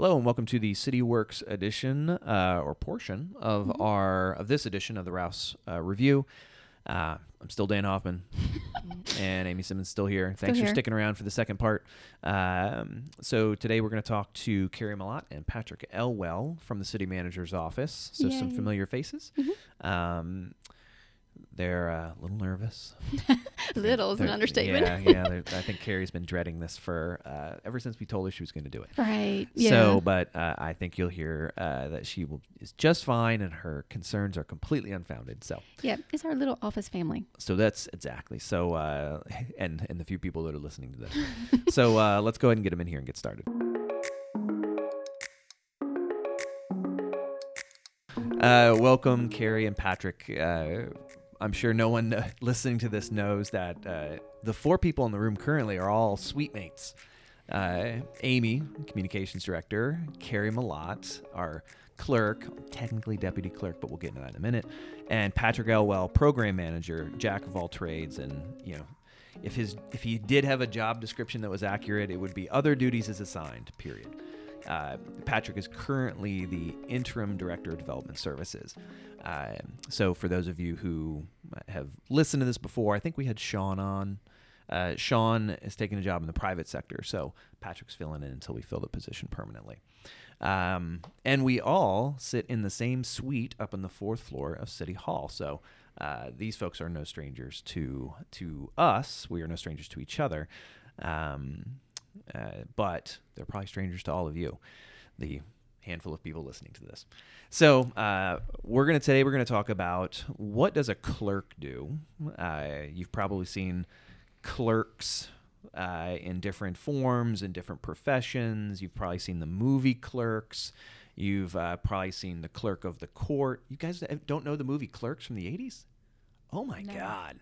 Hello and welcome to the City Works edition uh, or portion of Mm-hmm. our of this edition of the Rouse uh, Review. Uh, I'm still Dan Hoffman, and Amy Simmons still here. Thanks for sticking around for the second part. Um, so today we're going to talk to Kerri Mellott and Patrick Elwell from the City Manager's office. So some Yay. Mm-hmm. familiar faces. Um, they're uh, a little nervous. Little is an understatement. Yeah, yeah. I think Kerri's been dreading this for uh, ever since we told her she was going to do it. Right. Yeah. So, but uh, I think you'll hear uh, that she will is just fine, and her concerns are completely unfounded. So, yeah, it's our little office family. so that's exactly so. Uh, and and the few people that are listening to this. so uh, let's go ahead and get them in here and get started. Uh, welcome, Kerri and Patrick. Uh, I'm sure no one uh, listening to this knows that uh, the four people in the room currently are all suite mates. Uh, Amy, communications director, Kerri Mellott, our clerk, technically deputy clerk, but we'll get into that in a minute, and Patrick Elwell, program manager, jack of all trades, and you know, if his if he did have a job description that was accurate, it would be other duties as assigned. Period. Uh, Patrick is currently the interim director of development services. Uh, so, for those of you who have listened to this before, I think we had Sean on. Uh, Sean is taking a job in the private sector, so Patrick's filling in until we fill the position permanently. Um, and we all sit in the same suite up on the fourth floor of City Hall. So uh, these folks are no strangers to to us. We are no strangers to each other. Um, uh, but they're probably strangers to all of you, the handful of people listening to this. So uh, we're gonna today we're gonna talk about what does a clerk do. Uh, you've probably seen clerks uh, in different forms in different professions. You've probably seen the movie Clerks. You've uh, probably seen the Clerk of the Court. You guys don't know the movie Clerks from the '80s? Oh my No. God!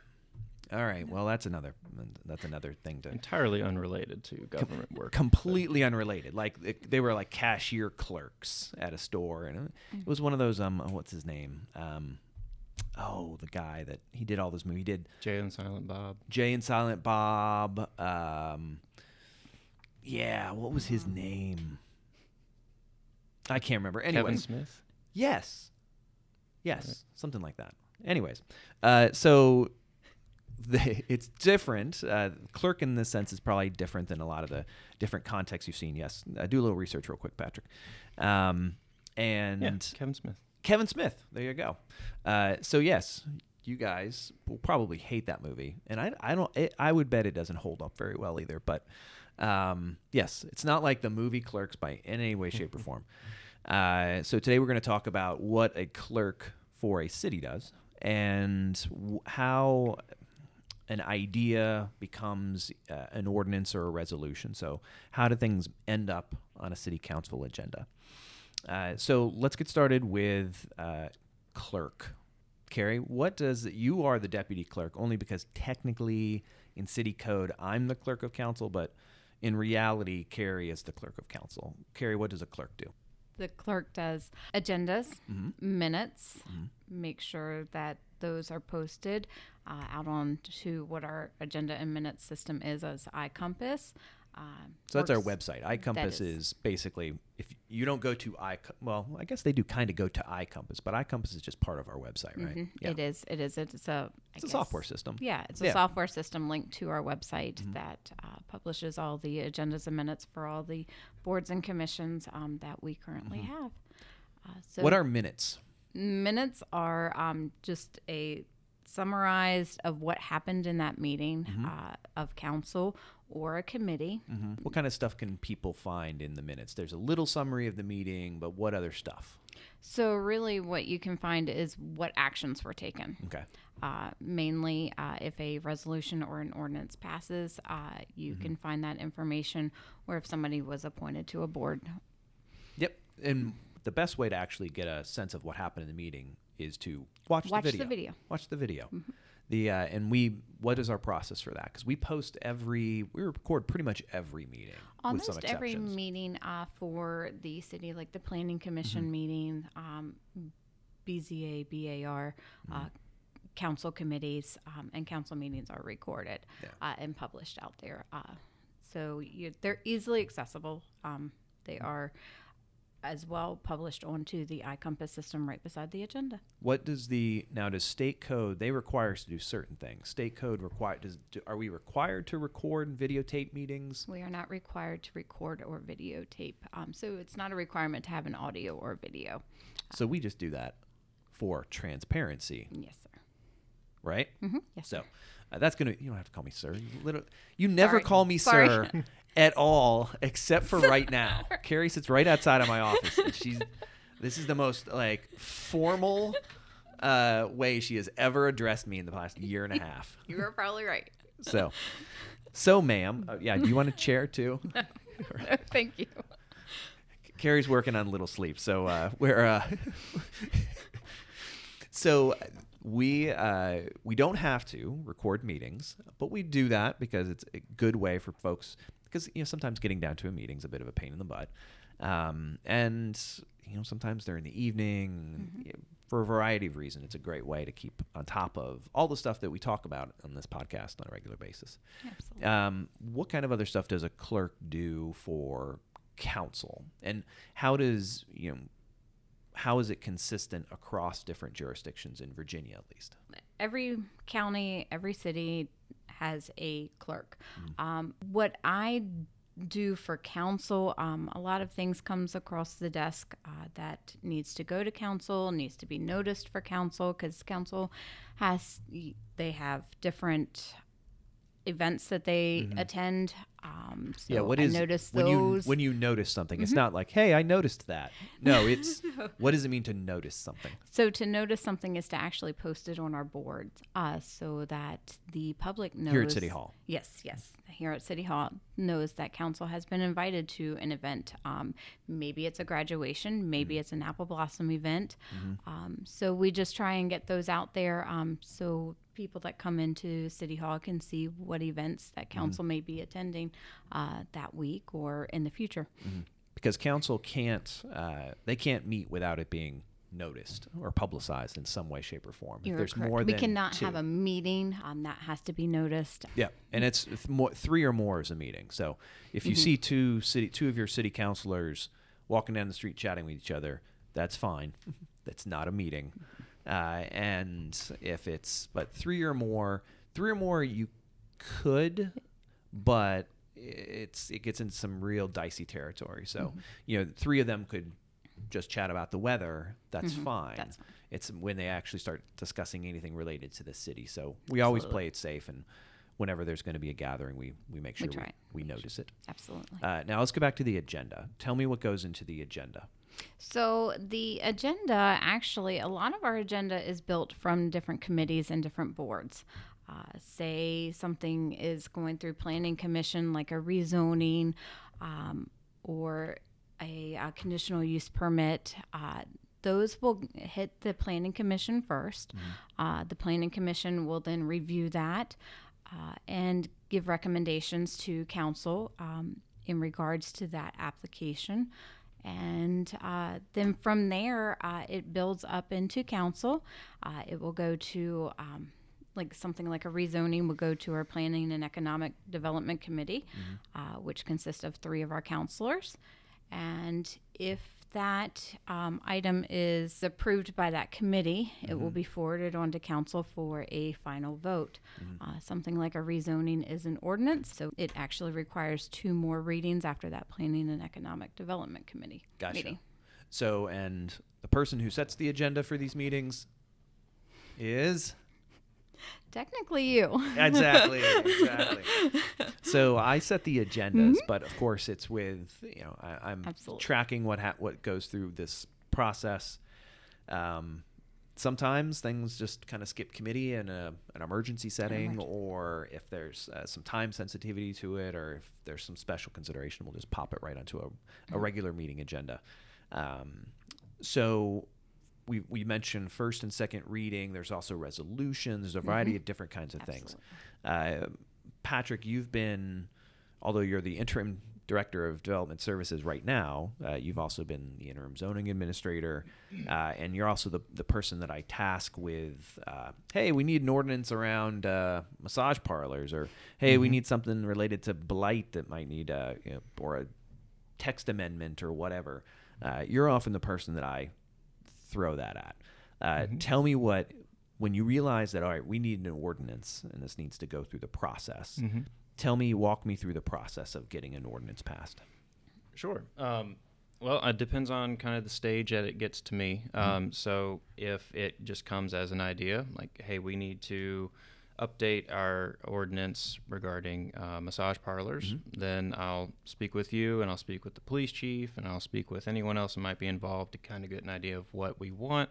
All right, well that's another that's another thing to entirely unrelated to government work. completely unrelated. Like it, they were like cashier clerks at a store, and it was one of those. Um, what's his name? Um, oh, the guy that he did all those movies. He did Jay and Silent Bob. Jay and Silent Bob. Um, yeah, what was his name? I can't remember. Kevin Smith. yes, yes, something like that. Anyways, uh, so it's different. Uh, clerk in this sense is probably different than a lot of the different contexts you've seen. Yes, uh, do a little research real quick, Patrick. Um, and Yeah, Kevin Smith. Kevin Smith. There you go. Uh, so yes, you guys will probably hate that movie, and I, I don't. It, I would bet it doesn't hold up very well either. But um, yes, it's not like the movie Clerks by in any way, shape, or form. Uh, so today we're going to talk about what a clerk for a city does and w- how an idea becomes uh, an ordinance or a resolution. So how do things end up on a city council agenda? Uh, so let's get started with uh, clerk. Kerri, what does you are the deputy clerk only because technically in city code I'm the clerk of council, but in reality Kerri is the clerk of council. Kerri, what does a clerk do? The clerk does agendas, Mhm. minutes, Mhm. make sure that those are posted uh, out on to what our agenda and minutes system is as iCompass. Um, So that's our website. iCompass is. is basically if you don't go to i well, I guess they do kind of go to iCompass, but iCompass is just part of our website, right? Mhm, It is. It is. It's a It's a guess- software system. Yeah, it's a Yeah. Mm-hmm. software system linked to our website that uh, publishes all the agendas and minutes for all the boards and commissions um, that we currently have. Uh, so Mm-hmm. What are minutes? Minutes are um, just a summarized of what happened in that meeting Mm-hmm. uh, of council or a committee. What kind of stuff can people find in the minutes? There's a little summary of the meeting, but what other stuff? So really, what you can find is what actions were taken. Okay. Uh, mainly, uh, if a resolution or an ordinance passes, uh, you Mm-hmm. can find that information. Or if somebody was appointed to a board, Yep. And the best way to actually get a sense of what happened in the meeting is to watch, Watch the the video. video. Watch the video. The uh, and we what is our process for that? Because we post every we record pretty much every meeting almost every meeting uh, for the city, like the planning commission Mm-hmm. meeting, um, BZA, BAR, uh, Mm-hmm. council committees, um, and council meetings are recorded Yeah. uh, and published out there. Uh, so you, they're easily accessible. Um, they are as well published onto the iCompass system right beside the agenda. What does the now does state code they require us to do certain things? State code require does do, are we required to record and videotape meetings? We are not required to record or videotape, um, so it's not a requirement to have an audio or video. So we just do that for transparency, Yes, sir. Right? hmm Yes, So uh, that's gonna you don't have to call me sir. You, you never Sorry. call me Sorry. sir at all, except for right now. Kerri sits right outside of my office. And she's this is the most like formal uh, way she has ever addressed me in the past year and a half. You are probably right. So, so ma'am, uh, yeah. Do you want a chair too? Thank you. Kerri's working on little sleep, so uh, we're uh, so we uh, we don't have to record meetings, but we do that because it's a good way for folks because you know sometimes getting down to a meeting is a bit of a pain in the butt, um, and you know sometimes they're in the evening. you know, for a variety of reasons, it's a great way to keep on top of all the stuff that we talk about on this podcast on a regular basis. Absolutely. Um, what kind of other stuff does a clerk do for council, and how does you know how is it consistent across different jurisdictions in Virginia, at least? every county, every city has a clerk. Um, what I do for council, um, a lot of things comes across the desk uh, that needs to go to council, needs to be noticed for council because council has they have different events that they attend. Um, so yeah, what I is notice when those. you when you notice something? It's not like, hey, I noticed that. No, it's what does it mean to notice something? So to notice something is to actually post it on our board, uh, so that the public knows. Here at City Hall. Yes, yes. Here at City Hall knows that council has been invited to an event. Um, maybe it's a graduation, maybe Mm-hmm. it's an apple blossom event. Um, so we just try and get those out there, um, so people that come into City Hall can see what events that Mm-hmm. council may be attending uh, that week or in the future. Because council can't uh, they can't meet without it being noticed or publicized in some way, shape, or form. You're if there's correct. more we cannot two. have a meeting um, that has to be noticed. Yeah, and it's th- more, three or more is a meeting. So if Mm-hmm. you see two city, two of your city councilors walking down the street chatting with each other, that's fine. that's not a meeting. Uh, and if it's but three or more, three or more, you could, but it's it gets into some real dicey territory. So Mm-hmm. you know, three of them could just chat about the weather. That's fine. Mm-hmm. That's fine. It's when they actually start discussing anything related to the city. So we always play it safe, and whenever there's going to be a gathering, we we make sure we, try. we, notice it. Absolutely. Uh, now let's go back to the agenda. Tell me what goes into the agenda. So the agenda, actually, a lot of our agenda is built from different committees and different boards. Uh, say something is going through planning commission, like a rezoning, um, or a, uh conditional use permit. Uh, those will hit the planning commission 1st Uh, the planning commission will then review that uh, and give recommendations to council um, in regards to that application. And uh, then from there, uh, it builds up into council. Uh, it will go to um, like something like a rezoning will go to our planning and economic development committee, uh, which consists of three of our counselors. And if that um, item is approved by that committee, it will be forwarded on to council for a final vote. Uh, something like a rezoning is an ordinance, so it actually requires two more readings after that planning and economic development committee Gotcha. meeting. So, and the person who sets the agenda for these meetings is Technically, you. exactly exactly. So I set the agendas, Mm-hmm. but of course it's with you know I, I'm Absolutely. tracking what ha- what goes through this process. Um, sometimes things just kind of skip committee in a, an emergency setting, emergency. or if there's uh, some time sensitivity to it, or if there's some special consideration, we'll just pop it right onto a, Mm-hmm. a regular meeting agenda. Um, so we, we mentioned first and second reading. There's also resolutions. There's a variety of different kinds of things. Uh, Patrick, you've been, although you're the interim director of development services right now, uh, you've also been the interim zoning administrator, uh, and you're also the, the person that I task with. Uh, hey, we need an ordinance around uh, massage parlors, or hey, we need something related to blight that might need, uh, you know, or a text amendment or whatever. Uh, you're often the person that I throw that at. Uh, Mm-hmm. Tell me what when you realize that all right, we need an ordinance and this needs to go through the process. Mm-hmm. Tell me, walk me through the process of getting an ordinance passed. Sure. Um, well, it depends on kind of the stage that it gets to me. Um, so if it just comes as an idea, like, hey, we need to update our ordinance regarding uh, massage parlors, then I'll speak with you and I'll speak with the police chief and I'll speak with anyone else who might be involved to kind of get an idea of what we want.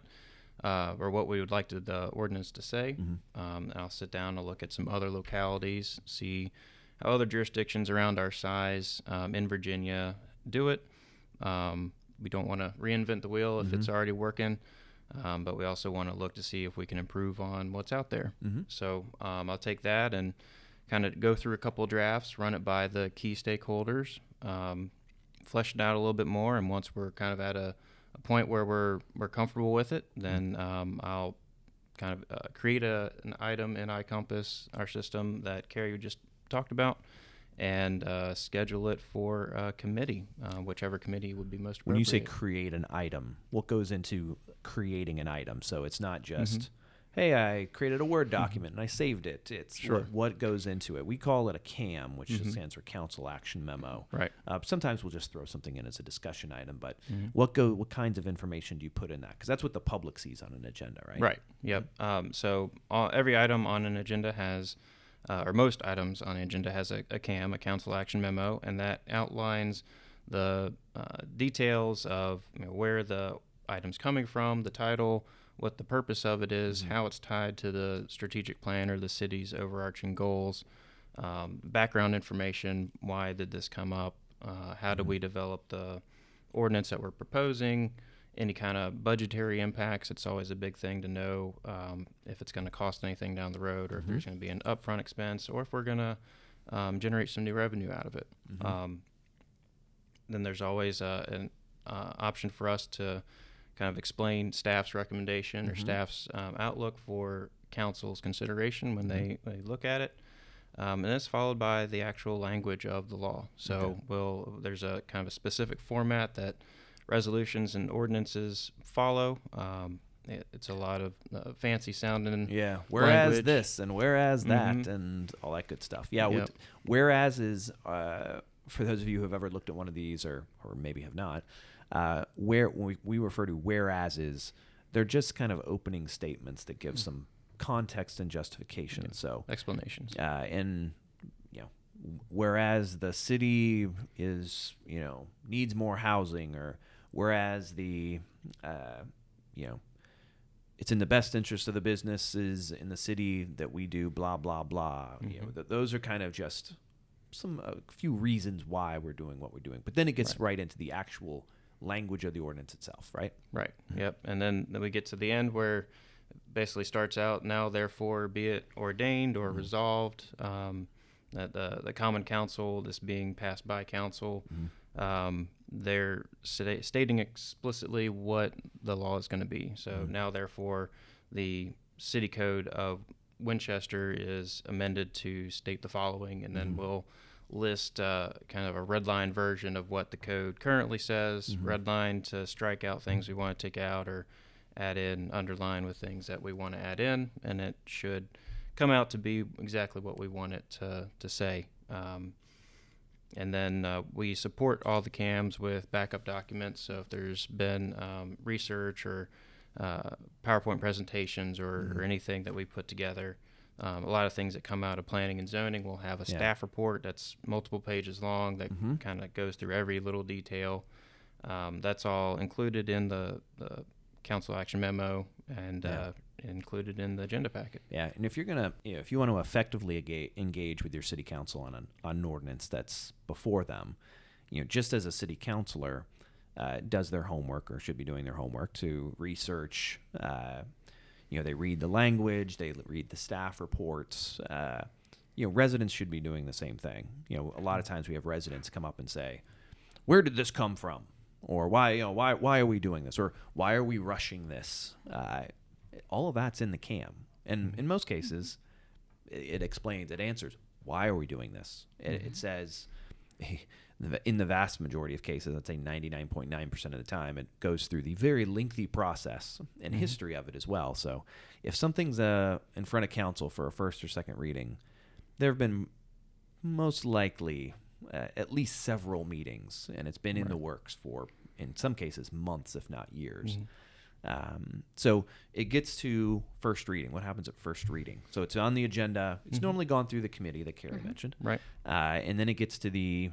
Uh, or what we would like to, the ordinance to say. Um, and I'll sit down and look at some other localities, see how other jurisdictions around our size um, in Virginia do it. Um, we don't want to reinvent the wheel if it's already working, um, but we also want to look to see if we can improve on what's out there. Mm-hmm. So um, I'll take that and kind of go through a couple drafts, run it by the key stakeholders, um, flesh it out a little bit more, and once we're kind of at a, a point where we're we're comfortable with it, then um, I'll kind of uh, create a, an item in iCompass, our system that Kerri just talked about, and uh, schedule it for a committee, uh, whichever committee would be most. When you say create an item, what goes into creating an item? So it's not just, Mm-hmm. hey, I created a Word document and I saved it. It's Sure. what, what goes into it. We call it a CAM, which stands for Council Action Memo. Right. Uh, sometimes we'll just throw something in as a discussion item, but Mm-hmm. what go what kinds of information do you put in that? Because that's what the public sees on an agenda, right? Right. Yep. Um, so all, every item on an agenda has, uh, or most items on agenda has a, a CAM, a council action memo, and that outlines the uh, details of you know, where the item's coming from, the title, what the purpose of it is, how it's tied to the strategic plan or the city's overarching goals, um, background information, why did this come up, uh, how do we develop the ordinance that we're proposing, any kind of budgetary impacts. It's always a big thing to know um, if it's going to cost anything down the road, or if there's going to be an upfront expense, or if we're going to um, generate some new revenue out of it. Um, then there's always uh, an uh, option for us to kind of explain staff's recommendation or staff's um, outlook for council's consideration when they, they look at it. Um, and that's followed by the actual language of the law. So Okay. we'll there's a kind of a specific format that resolutions and ordinances follow. Um, it, it's a lot of uh, fancy sounding. Yeah. Whereas language. this and whereas that Mhm. and all that good stuff. Yeah. Yep. whereas is uh, for those of you who have ever looked at one of these or or maybe have not, uh, where we, we refer to whereas is they're just kind of opening statements that give some context and justification. Yeah. So Explanations. uh, and you know whereas the city is you know needs more housing or whereas the uh, you know it's in the best interest of the businesses in the city that we do blah blah blah. You know Mhm. th- those are kind of just some a few reasons why we're doing what we're doing. But then it gets right, into the actual language of the ordinance itself right? Right. Yep. And then, then we get to the end where basically starts out now, therefore, be it ordained or resolved um, that the the common council, this being passed by council, um, they're sta- stating explicitly what the law is going to be. So now, therefore, the city code of Winchester is amended to state the following, and then we'll list uh, kind of a red line version of what the code currently says, red line to strike out things we want to take out or add in, underline with things that we want to add in, and it should come out to be exactly what we want it to, to say. Um, and then uh, we support all the CAMs with backup documents. So if there's been um, research or uh, PowerPoint presentations or, or anything that we put together, um, a lot of things that come out of planning and zoning we'll have a Yeah. staff report that's multiple pages long that Mhm. kind of goes through every little detail. Um, that's all included in the, the council action memo and Yeah. uh, included in the agenda packet. Yeah, and if you're gonna, you know, if you want to effectively engage with your city council on an, on an ordinance that's before them, you know, just as a city councilor uh, does their homework or should be doing their homework to research, uh, you know, they read the language, they read the staff reports. Uh, you know, residents should be doing the same thing. You know, a lot of times we have residents come up and say, "Where did this come from?" Or why, you know, why, why are we doing this? Or why are we rushing this? All of that's in the cam and in most cases it, explains it answers why are we doing this it, it says in the vast majority of cases, I'd say 99.9% of the time, it goes through the very lengthy process and Mhm. history of it as well. So if something's uh, in front of council for a first or second reading, there have been most likely uh, at least several meetings, and it's been in the works for, in some cases, months, if not years. Mhm. Um, so it gets to first reading. What happens at first reading? So it's on the agenda. It's Mhm. normally gone through the committee that Kerri Mhm. mentioned, Right. uh, and then it gets to the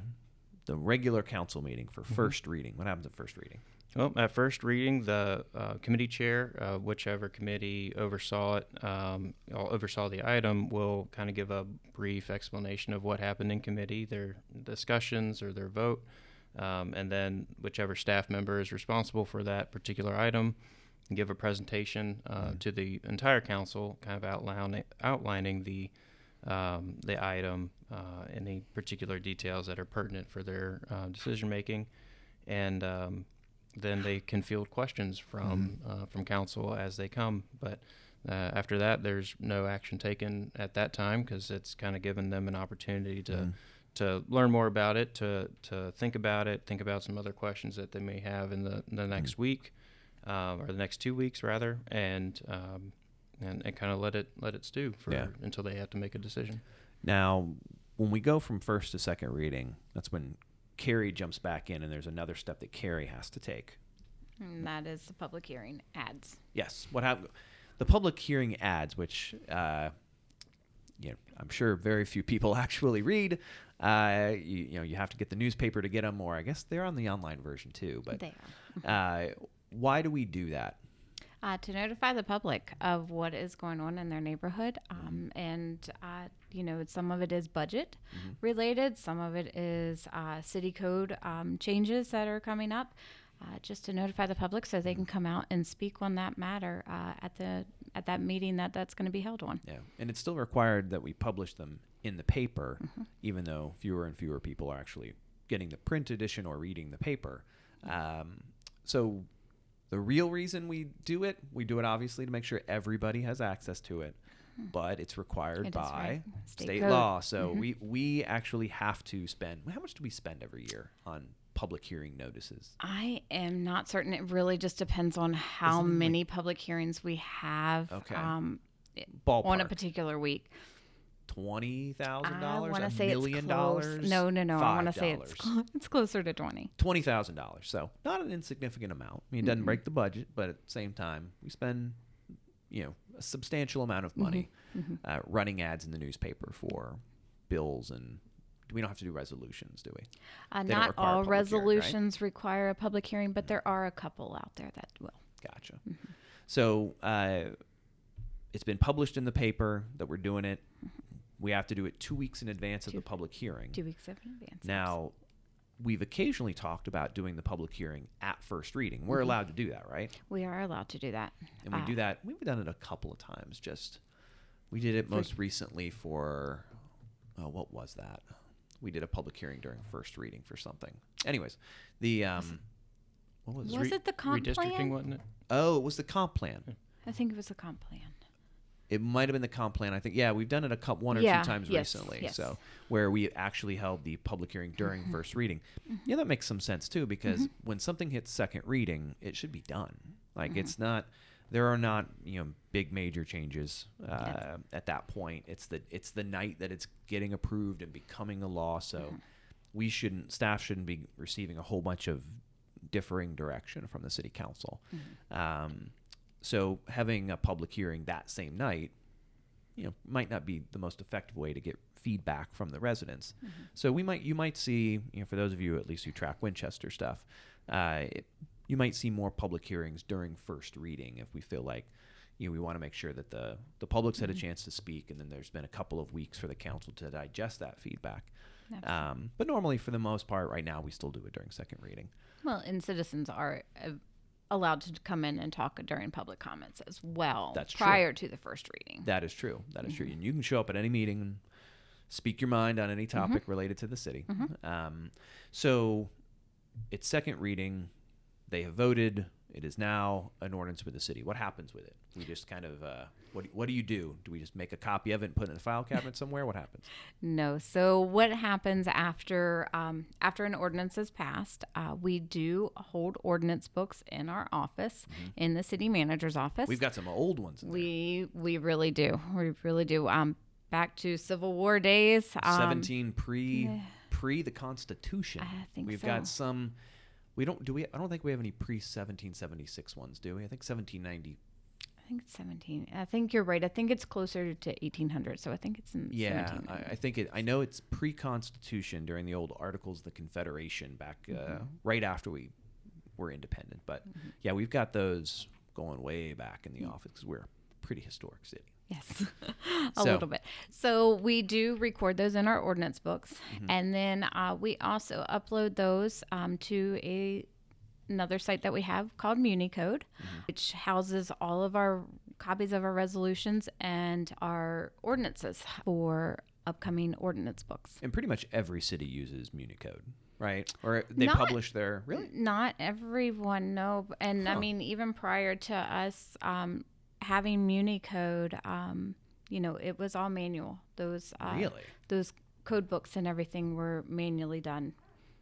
the regular council meeting for Mhm. first reading. What happens at first reading? Well, at first reading, the uh, committee chair, uh, whichever committee oversaw it, um, oversaw the item, will kind of give a brief explanation of what happened in committee, their discussions or their vote, um, and then whichever staff member is responsible for that particular item give a presentation uh, Mhm. to the entire council, kind of outlining outlining the um, the item, uh, any particular details that are pertinent for their uh, decision making, and um, then they can field questions from uh, from council as they come. But uh, after that, there's no action taken at that time because it's kind of given them an opportunity to Mhm. to learn more about it, to to think about it, think about some other questions that they may have in the the next week, um, or the next two weeks rather, and um, and, and kind of let it let it stew for Yeah. until they have to make a decision. Now, when we go from first to second reading, that's when Kerri jumps back in, and there's another step that Kerri has to take. And that is the public hearing ads. Yes. What happened? The public hearing ads, which uh, you know, I'm sure very few people actually read. Uh, you, you know, you have to get the newspaper to get them, or I guess they're on the online version too. But they are. uh, why do we do that? uh, to notify the public of what is going on in their neighborhood. Um, and, uh, you know, some of it is budget related, some of it is uh, city code um, changes that are coming up. Uh, just to notify the public so they can come out and speak on that matter uh, at the at that meeting that that's going to be held on. Yeah, and it's still required that we publish them in the paper, even though fewer and fewer people are actually getting the print edition or reading the paper. Um, so, the real reason we do it, we do it obviously to make sure everybody has access to it, but it's required It by right. state, State law. So Mhm. we we actually have to spend. How much do we spend every year on public hearing notices? I am not certain. It really just depends on how it like- many public hearings we have Okay. um, on a particular week. Twenty thousand I dollars, I want a to say million dollars. No, no, no. I want to say it's $5. it's closer to twenty. twenty thousand dollars. So not an insignificant amount. I mean, it doesn't Mhm. break the budget, but at the same time, we spend you know a substantial amount of money Mhm. uh, running ads in the newspaper for bills and. We don't have to do resolutions, do we? Uh, not all public hearing, right? resolutions require a public hearing, but there are a couple out there that will. Gotcha. So uh, it's been published in the paper that we're doing it. We have to do it two weeks in advance of the public hearing. Two weeks in advance. Now, we've occasionally talked about doing the public hearing at first reading. We're Mhm. allowed to do that, right? we are allowed to do that. And we Uh, do that. We've done it a couple of times. Just we did it For- most recently for oh, what was that? We did a public hearing during first reading for something. Anyways, the um, what was, it? Was it? it the comp Redistricting, plan? wasn't it? Oh, it was the comp plan. I think it was the comp plan. It might have been the comp plan. I think yeah, we've done it a couple one or Yeah, two times yes, recently. yes. So where we actually held the public hearing during Mhm. first reading. Yeah, that makes some sense too because when something hits second reading, it should be done. Like Mhm. it's not there are not you know big major changes uh, at that point. It's the it's the night that it's getting approved and becoming a law. So Mhm. we shouldn't staff shouldn't be receiving a whole bunch of differing direction from the city council. Mhm. Um, so having a public hearing that same night, you know, might not be the most effective way to get feedback from the residents. Mhm. So we might, you might see, you know, for those of you at least who track Winchester stuff, uh, it, you might see more public hearings during first reading if we feel like, you know, we want to make sure that the the public's had a Mhm. chance to speak, and then there's been a couple of weeks for the council to digest that feedback. Um, but normally, for the most part, right now, we still do it during second reading. well, and citizens are uh, allowed to come in and talk during public comments as well. That's true. prior to the first reading. That is true. That is Mm-hmm. true. And you can show up at any meeting and speak your mind on any topic related to the city. Mhm. Um, so it's second reading. They have voted. It is now an ordinance with the city. What happens with it? We just kind of uh, what what do you do? Do we just make a copy of it and put it in the file cabinet somewhere? What happens? No. So what happens after um, after an ordinance is passed? Uh, we do hold ordinance books in our office, in the city manager's office. Mm-hmm. We've got some old ones. There. we we really do. We really do. Um, back to Civil War days. Um, 17 pre pre the Constitution. I think We've so. got some. We don't do we. I don't think we have any pre 1776 ones, do we? I think 1790. I think it's 17. I think you're right. I think it's closer to 1800. So I think it's in Yeah, I, I think it. I know it's pre-Constitution during the old Articles of the Confederation back uh, Mm-hmm. right after we were independent. But yeah, we've got those going way back in the office because we're a pretty historic city. Yes, a So- little bit. So we do record those in our ordinance books, Mm-hmm. and then uh, we also upload those um, to a another site that we have called MuniCode, Mm-hmm. which houses all of our copies of our resolutions and our ordinances for upcoming ordinance books. And pretty much every city uses Municode, right? Or they Not- publish their really. Not everyone, no. And I mean, even prior to us um, having MuniCode, um, you know, it was all manual. Those uh, Really? those code books and everything were manually done.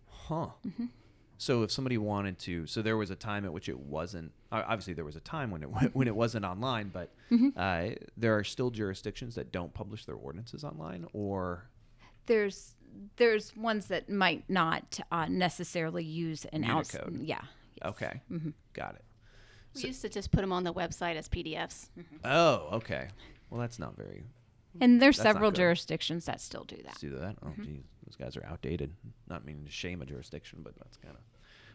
Huh. Mm-hmm. So if somebody wanted to, so there was a time at which it wasn't. uh, Obviously, there was a time when it when it wasn't online, but Mm-hmm. uh, there are still jurisdictions that don't publish their ordinances online, or There's there's ones that might not uh, necessarily use an outs. Yeah. yes. okay, Mm-hmm. got it. We used to just put them on the website as PDFs. Oh, okay. Well, that's not very. And there's several jurisdictions that still do that. Let's do that. Oh, Mm-hmm. geez, those guys are outdated. Not meaning to shame a jurisdiction, but that's kind of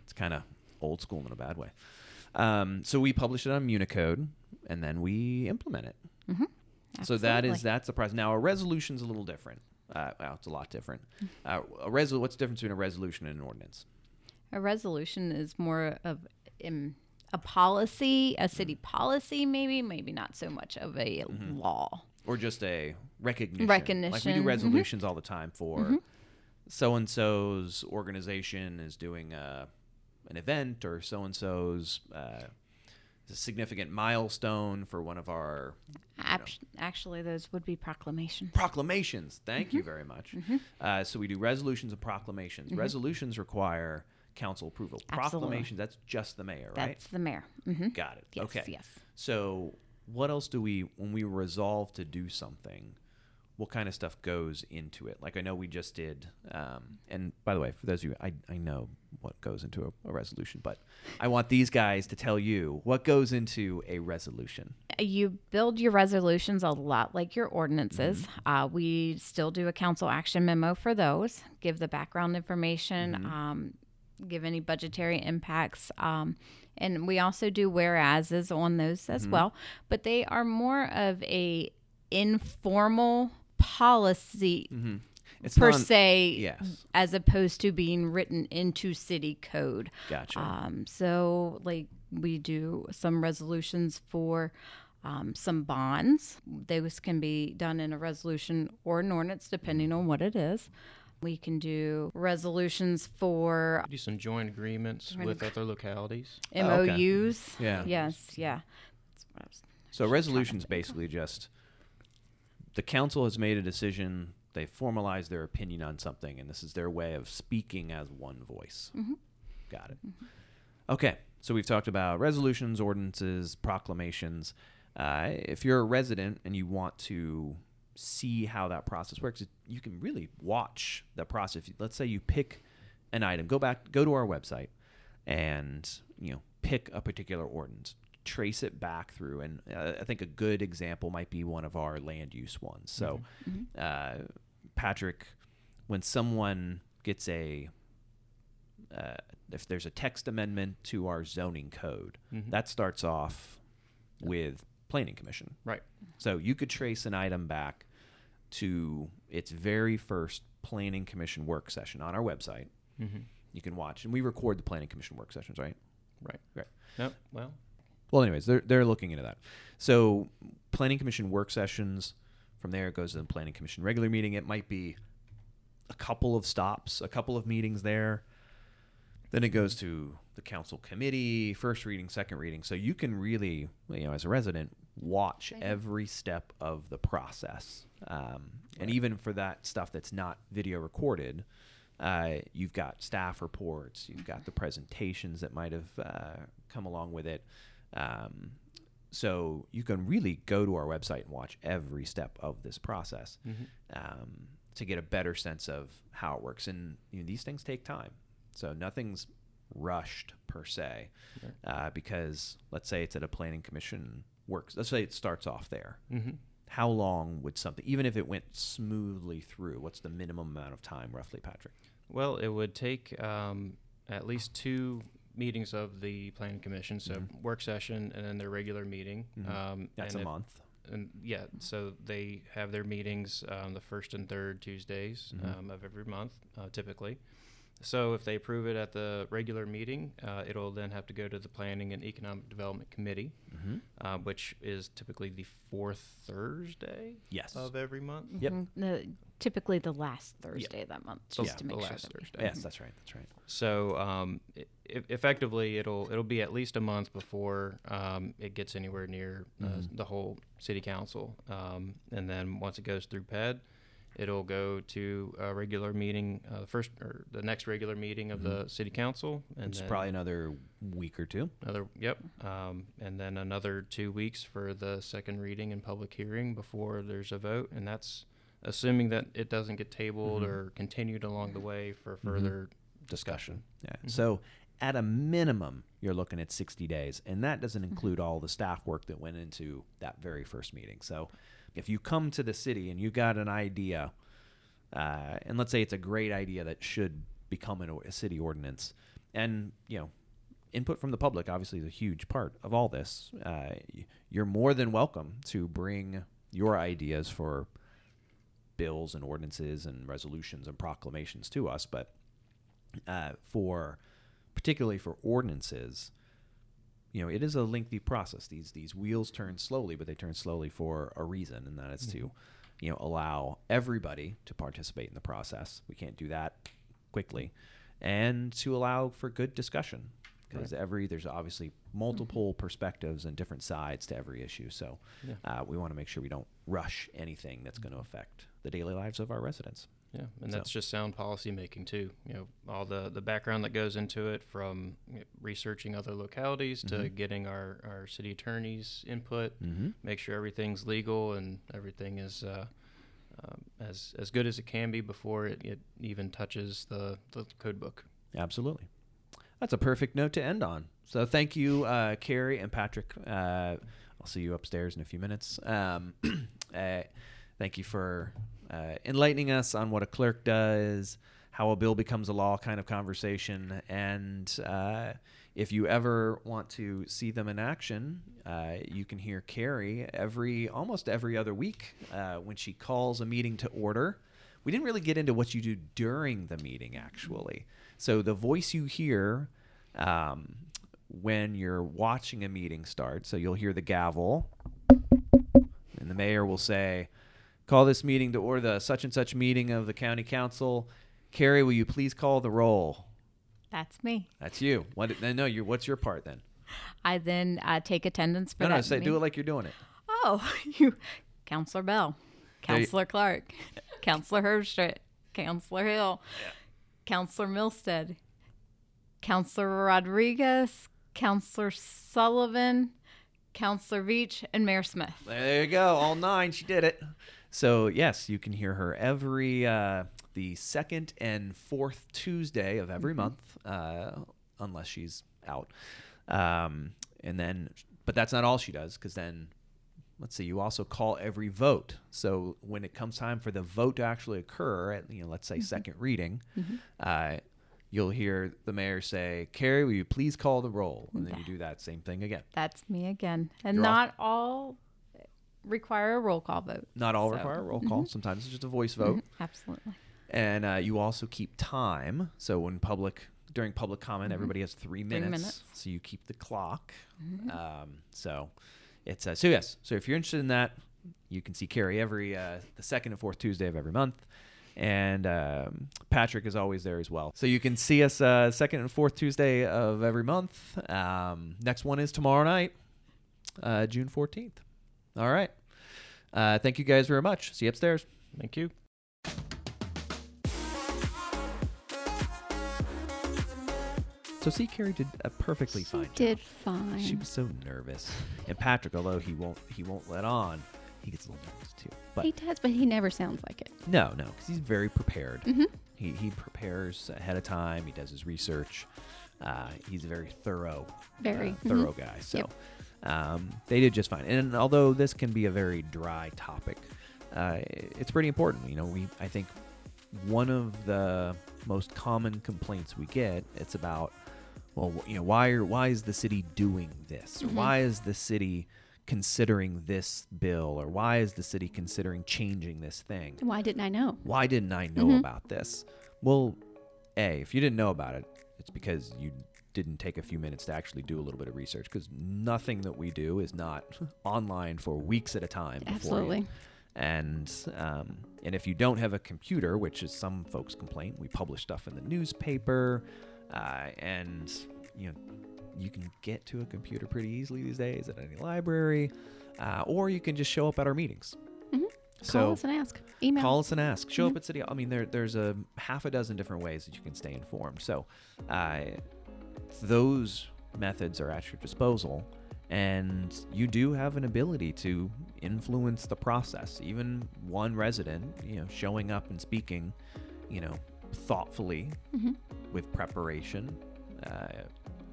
it's kind of old school in a bad way. Um, so we publish it on Municode, and then we implement it. So that is that's the process. Now a resolution's a little different. Uh, well, it's a lot different. Mm. Uh, a resol- What's the difference between a resolution and an ordinance? A resolution is more of um, a policy, a city Mm. policy, maybe, maybe not so much of a Mm-hmm. law. or just a recognition. Recognition. Like we do mhm. resolutions all the time for so and so's organization is doing a, an event, or so and so's uh, a significant milestone for one of our Act- Actually, those would be proclamations. proclamations. Thank Mm-hmm. you very much. Uh, so we do resolutions and proclamations. Resolutions require council approval. Mm-hmm. Absolutely. Proclamations, that's just the mayor, right? That's the mayor. hmm Got it. Yes, okay. yes. So, what else do we, when we resolve to do something, what kind of stuff goes into it? Like I know we just did, um, and by the way, for those of you, I, I know what goes into a, a resolution, but I want these guys to tell you what goes into a resolution. You build your resolutions a lot like your ordinances. Mm-hmm. Uh, we still do a council action memo for those, give the background information, Mm-hmm. um, give any budgetary impacts. Um, and we also do whereases on those as Mm-hmm. well, but they are more of a informal policy It's per non- se Yes. as opposed to being written into city code. Gotcha. Um, so, like, we do some resolutions for um, some bonds. Those can be done in a resolution or an ordinance, depending on what it is. We can do resolutions for Do some joint agreements with other localities. Oh, okay. MOUs. Yeah. Yes. Yeah. That's what I was- So resolution's basically just the council has made a decision, they formalized their opinion on something, and this is their way of speaking as one voice. Got it. Okay, so we've talked about resolutions, ordinances, proclamations. Uh, if you're a resident and you want to see how that process works, you can really watch the process. Let's say you pick an item, go back, go to our website, and you know pick a particular ordinance, trace it back through, and uh, I think a good example might be one of our land use ones. So, uh, Patrick, when someone gets a uh, if there's a text amendment to our zoning code, that starts off with planning commission. Right. So you could trace an item back to its very first planning commission work session on our website. Mm-hmm. You can watch, and we record the planning commission work sessions, right? Right. Right. Yep. Well, Well, anyways, they're they're looking into that. So planning commission work sessions. From there, it goes to the planning commission regular meeting. It might be a couple of stops, a couple of meetings there. Then it goes to the council committee, first reading, second reading. So you can really, you know, as a resident, watch every step of the process. Um, and even for that stuff that's not video recorded, uh, you've got staff reports, you've got the presentations that might have uh, come along with it. Um, so you can really go to our website and watch every step of this process um, to get a better sense of how it works. And you know, these things take time, so nothing's rushed per se. Uh, because let's say it's at a planning commission works. Let's say it starts off there. Mm-hmm. How long would something, even if it went smoothly through, what's the minimum amount of time roughly, Patrick? Well, it would take um, at least two meetings of the planning commission, so Mhm. work session and then their regular meeting. Mhm. Um, That's a if- month. And yeah, so they have their meetings um, the first and third Tuesdays Mhm. um, of every month, uh, typically. So if they approve it at the regular meeting, uh, it'll then have to go to the Planning and Economic Development Committee, Mm-hmm. uh, which is typically the fourth Thursday Yes. of every month. Yep. Mhm. The, typically the last Thursday of that month, So just to make sure. last that Thursday. Yes, that's right. That's right. So um, i i effectively, it'll it'll be at least a month before um, it gets anywhere near uh, Mhm. the whole city council, um, and then once it goes through PED, it'll go to a regular meeting, uh, the first or the next regular meeting of the city council, and Mm-hmm. It's probably another week or two. another yep, um, and then another two weeks for the second reading and public hearing before there's a vote, and that's assuming that it doesn't get tabled Mhm. or continued along the way for further discussion. Yeah. Mhm. So at a minimum, you're looking at 60 days, and that doesn't include all the staff work that went into that very first meeting. So if you come to the city and you got an idea, uh, and let's say it's a great idea that should become an, a city ordinance, and you know. Input from the public obviously is a huge part of all this. Uh, you're more than welcome to bring your ideas for bills and ordinances and resolutions and proclamations to us. But uh, for particularly for ordinances, you know, it is a lengthy process. These these wheels turn slowly, but they turn slowly for a reason, and that is to, mm-hmm. you know, allow everybody to participate in the process. We can't do that quickly, and to allow for good discussion because every there's obviously multiple mm-hmm. perspectives and different sides to every issue. So Yeah. uh, we want to make sure we don't rush anything that's mm-hmm. going to affect the daily lives of our residents. Yeah, and So- that's just sound policy making too. You know, all the the background that goes into it, from researching other localities to Mhm. getting our our city attorney's input, Mm-hmm. make sure everything's legal and everything is uh, um, as as good as it can be before it, it even touches the the code book. Absolutely. That's a perfect note to end on. So thank you, uh, Kerri and Patrick. Uh, I'll see you upstairs in a few minutes. Um, uh, thank you for uh, enlightening us on what a clerk does, how a bill becomes a law kind of conversation. And uh, if you ever want to see them in action, uh, you can hear Kerri every almost every other week uh, when she calls a meeting to order. We didn't really get into what you do during the meeting, actually. So the voice you hear um, when you're watching a meeting start, so you'll hear the gavel, and the mayor will say, "Call this meeting to order the such and such meeting of the county council." Kerri, will you please call the roll? That's me. That's you. What? No, you. What's your part then? I then uh, take attendance for No, that. no. Say, do it like you're doing it. Oh, you, Counselor Bell, you- Counselor Clark, Counselor Herbstritt, Counselor Hill, Counselor Milstead, Counselor Rodriguez, Counselor Sullivan, Counselor Veach, and Mayor Smith. There you go. All nine. She did it. So yes, you can hear her every uh, the second and fourth Tuesday of every month, uh, unless she's out. Um, and then, but that's not all she does, because then, let's see, you also call every vote. So when it comes time for the vote to actually occur, at you know, let's say second reading, uh, you'll hear the mayor say, "Kerri, will you please call the roll?" And then you do that same thing again. That's me again. And You're off. not all require a roll call vote. Not all So- require a roll call. Sometimes it's just a voice vote. Mhm, Absolutely. and uh, you also keep time. So when public during public comment, everybody has three minutes, minutes. So you keep the clock. Um, so it's uh, so yes. So if you're interested in that, you can see Kerri every uh, the second and fourth Tuesday of every month. And um, Patrick is always there as well. So you can see us uh, second and fourth Tuesday of every month. Um, next one is tomorrow night, uh, June 14th. All right. Uh, thank you guys very much. See you upstairs. Thank you. So see, Kerri did a perfectly She fine job. did fine. She was so nervous, and Patrick, although he won't he won't let on, he gets a little nervous too. But he does, but he never sounds like it. no, no, because he's very prepared. Mhm. He he prepares ahead of time. He does his research. Uh, he's a very thorough, Very. uh, Mhm. thorough guy. So Yep. Um, they did just fine. And although this can be a very dry topic, uh, it's pretty important. You know, we I think one of the most common complaints we get it's about well you know why are why is the city doing this or Mhm. why is the city considering this bill or why is the city considering changing this thing Why didn't I know? why didn't I know Mhm. about this? Well, A, if you didn't know about it, it's because you didn't take a few minutes to actually do a little bit of research because nothing that we do is not online for weeks at a time. you. Absolutely. And um, and if you don't have a computer, which is some folks complain, we publish stuff in the newspaper, uh, and you know you can get to a computer pretty easily these days at any library, uh, or you can just show up at our meetings. Mhm. So Call us and ask. Email. Call us and ask. Show Mhm. up at City. I mean, there, there's a half a dozen different ways that you can stay informed. So, uh, those methods are at your disposal, and you do have an ability to influence the process. Even one resident, you know, showing up and speaking, you know, thoughtfully Mhm. with preparation, uh,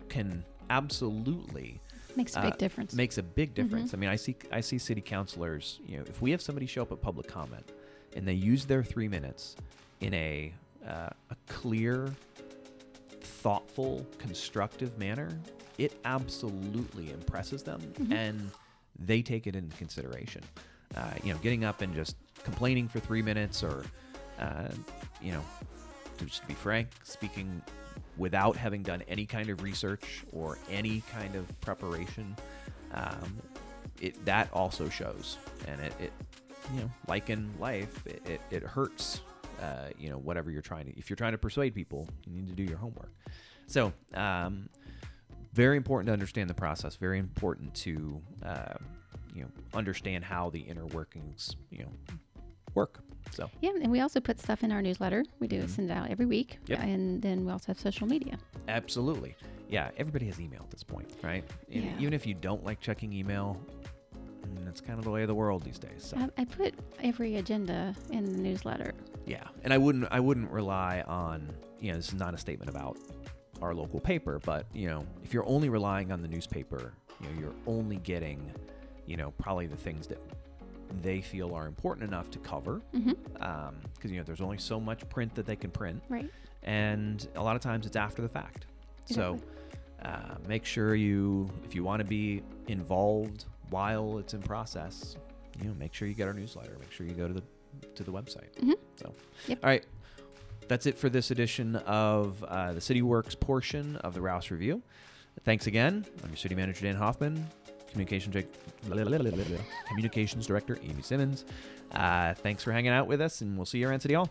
can absolutely Makes a uh, big difference. makes a big difference. I mean, I see I see city councilors. You know, if we have somebody show up at public comment and they use their three minutes in a uh, a clear, thoughtful, constructive manner, it absolutely impresses them, Mhm. and they take it into consideration. Uh, you know, getting up and just complaining for three minutes, or uh, you know, to just to be frank, speaking without having done any kind of research or any kind of preparation, um, it that also shows, and it, it you know, like in life, it, it, it hurts. Uh, you know, whatever you're trying to, if you're trying to persuade people, you need to do your homework. So, um, very important to understand the process. Very important to, uh, you know, understand how the inner workings, you know, work. So, yeah, and we also put stuff in our newsletter. We do Mhm. send it out every week. Yep. And then we also have social media. Absolutely. Yeah, everybody has email at this point, right? Yeah. Even if you don't like checking email, mm, that's kind of the way of the world these days. So, I, I put every agenda in the newsletter. yeah. And I wouldn't I wouldn't rely on, you know, this is not a statement about our local paper, but, you know, if you're only relying on the newspaper, you know, you're only getting, you know, probably the things that they feel are important enough to cover because you know there's only so much print that they can print Right. and a lot of times it's after the fact. So uh, make sure you, if you want to be involved while it's in process, you know, make sure you get our newsletter. Make sure you go to the to the website. Mhm. So, Yep. all right, that's it for this edition of uh, the City Works portion of the Rouse Review. Thanks again. I'm your city manager Dan Hoffman. Communications, Direc- Communications Director Amy Simmons. Uh, thanks for hanging out with us, and we'll see you around City Hall.